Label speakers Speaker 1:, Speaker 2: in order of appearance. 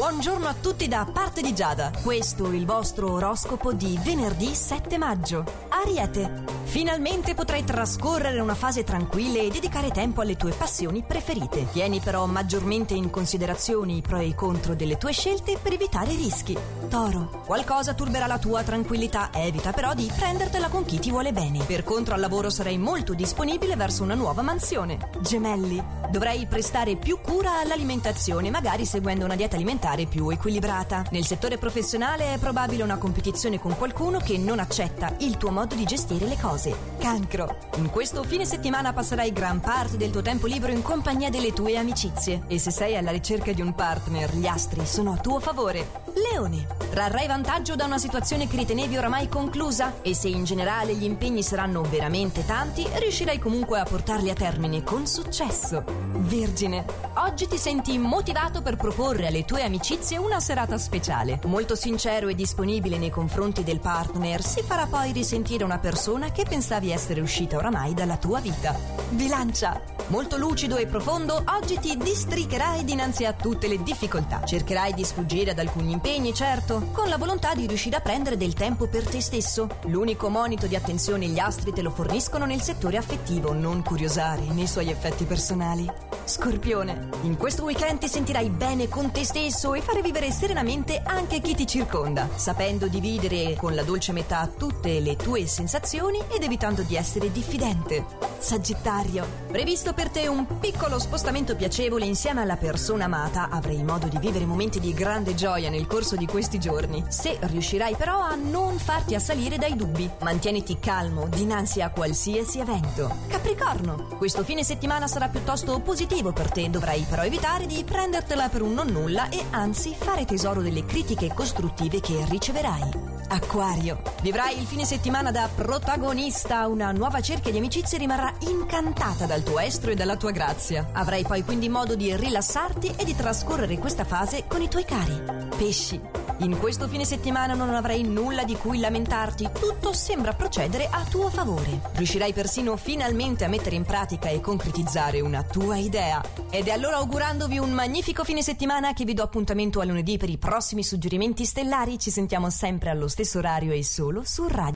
Speaker 1: Buongiorno a tutti da parte di Giada. Questo è il vostro oroscopo di venerdì 7 maggio. Ariete. Finalmente potrai trascorrere una fase tranquilla e dedicare tempo alle tue passioni preferite. Tieni però maggiormente in considerazione i pro e i contro delle tue scelte per evitare rischi. Toro. Qualcosa turberà la tua tranquillità, evita però di prendertela con chi ti vuole bene. Per contro al lavoro sarai molto disponibile verso una nuova mansione. Gemelli. Dovrai prestare più cura all'alimentazione, magari seguendo una dieta alimentare più equilibrata. Nel settore professionale è probabile una competizione con qualcuno che non accetta il tuo modo di gestire le cose. Cancro. In questo fine settimana passerai gran parte del tuo tempo libero in compagnia delle tue amicizie e se sei alla ricerca di un partner, gli astri sono a tuo favore. Leone. Trarrai vantaggio da una situazione che ritenevi oramai conclusa e se in generale gli impegni saranno veramente tanti, riuscirai comunque a portarli a termine con successo. Vergine. Oggi ti senti motivato per proporre alle tue amicizie una serata speciale. Molto sincero e disponibile nei confronti del partner, si farà poi risentire una persona che pensavi essere uscita oramai dalla tua vita. Bilancia. Molto lucido e profondo, oggi ti districherai dinanzi a tutte le difficoltà. Cercherai di sfuggire ad alcuni impegni, certo, con la volontà di riuscire a prendere del tempo per te stesso. L'unico monito di attenzione gli astri te lo forniscono nel settore affettivo, non curiosare nei suoi effetti personali. Scorpione, in questo weekend ti sentirai bene con te stesso e fare vivere serenamente anche chi ti circonda, sapendo dividere con la dolce metà tutte le tue sensazioni ed evitando di essere diffidente. Sagittario, previsto per te un piccolo spostamento piacevole insieme alla persona amata, avrai modo di vivere momenti di grande gioia nel corso di questi giorni. Se riuscirai però a non farti assalire dai dubbi, mantieniti calmo dinanzi a qualsiasi evento. Capricorno, questo fine settimana sarà piuttosto positivo per te, dovrai però evitare di prendertela per un non nulla e anzi fare tesoro delle critiche costruttive che riceverai. Acquario. Vivrai il fine settimana da protagonista. Una nuova cerchia di amicizie rimarrà incantata dal tuo estro e dalla tua grazia. Avrai poi quindi modo di rilassarti e di trascorrere questa fase con i tuoi cari. Pesci. In questo fine settimana non avrai nulla di cui lamentarti, tutto sembra procedere a tuo favore. Riuscirai persino finalmente a mettere in pratica e concretizzare una tua idea. Ed è allora augurandovi un magnifico fine settimana che vi do appuntamento a lunedì per i prossimi suggerimenti stellari. Ci sentiamo sempre allo stesso orario e solo su Radio.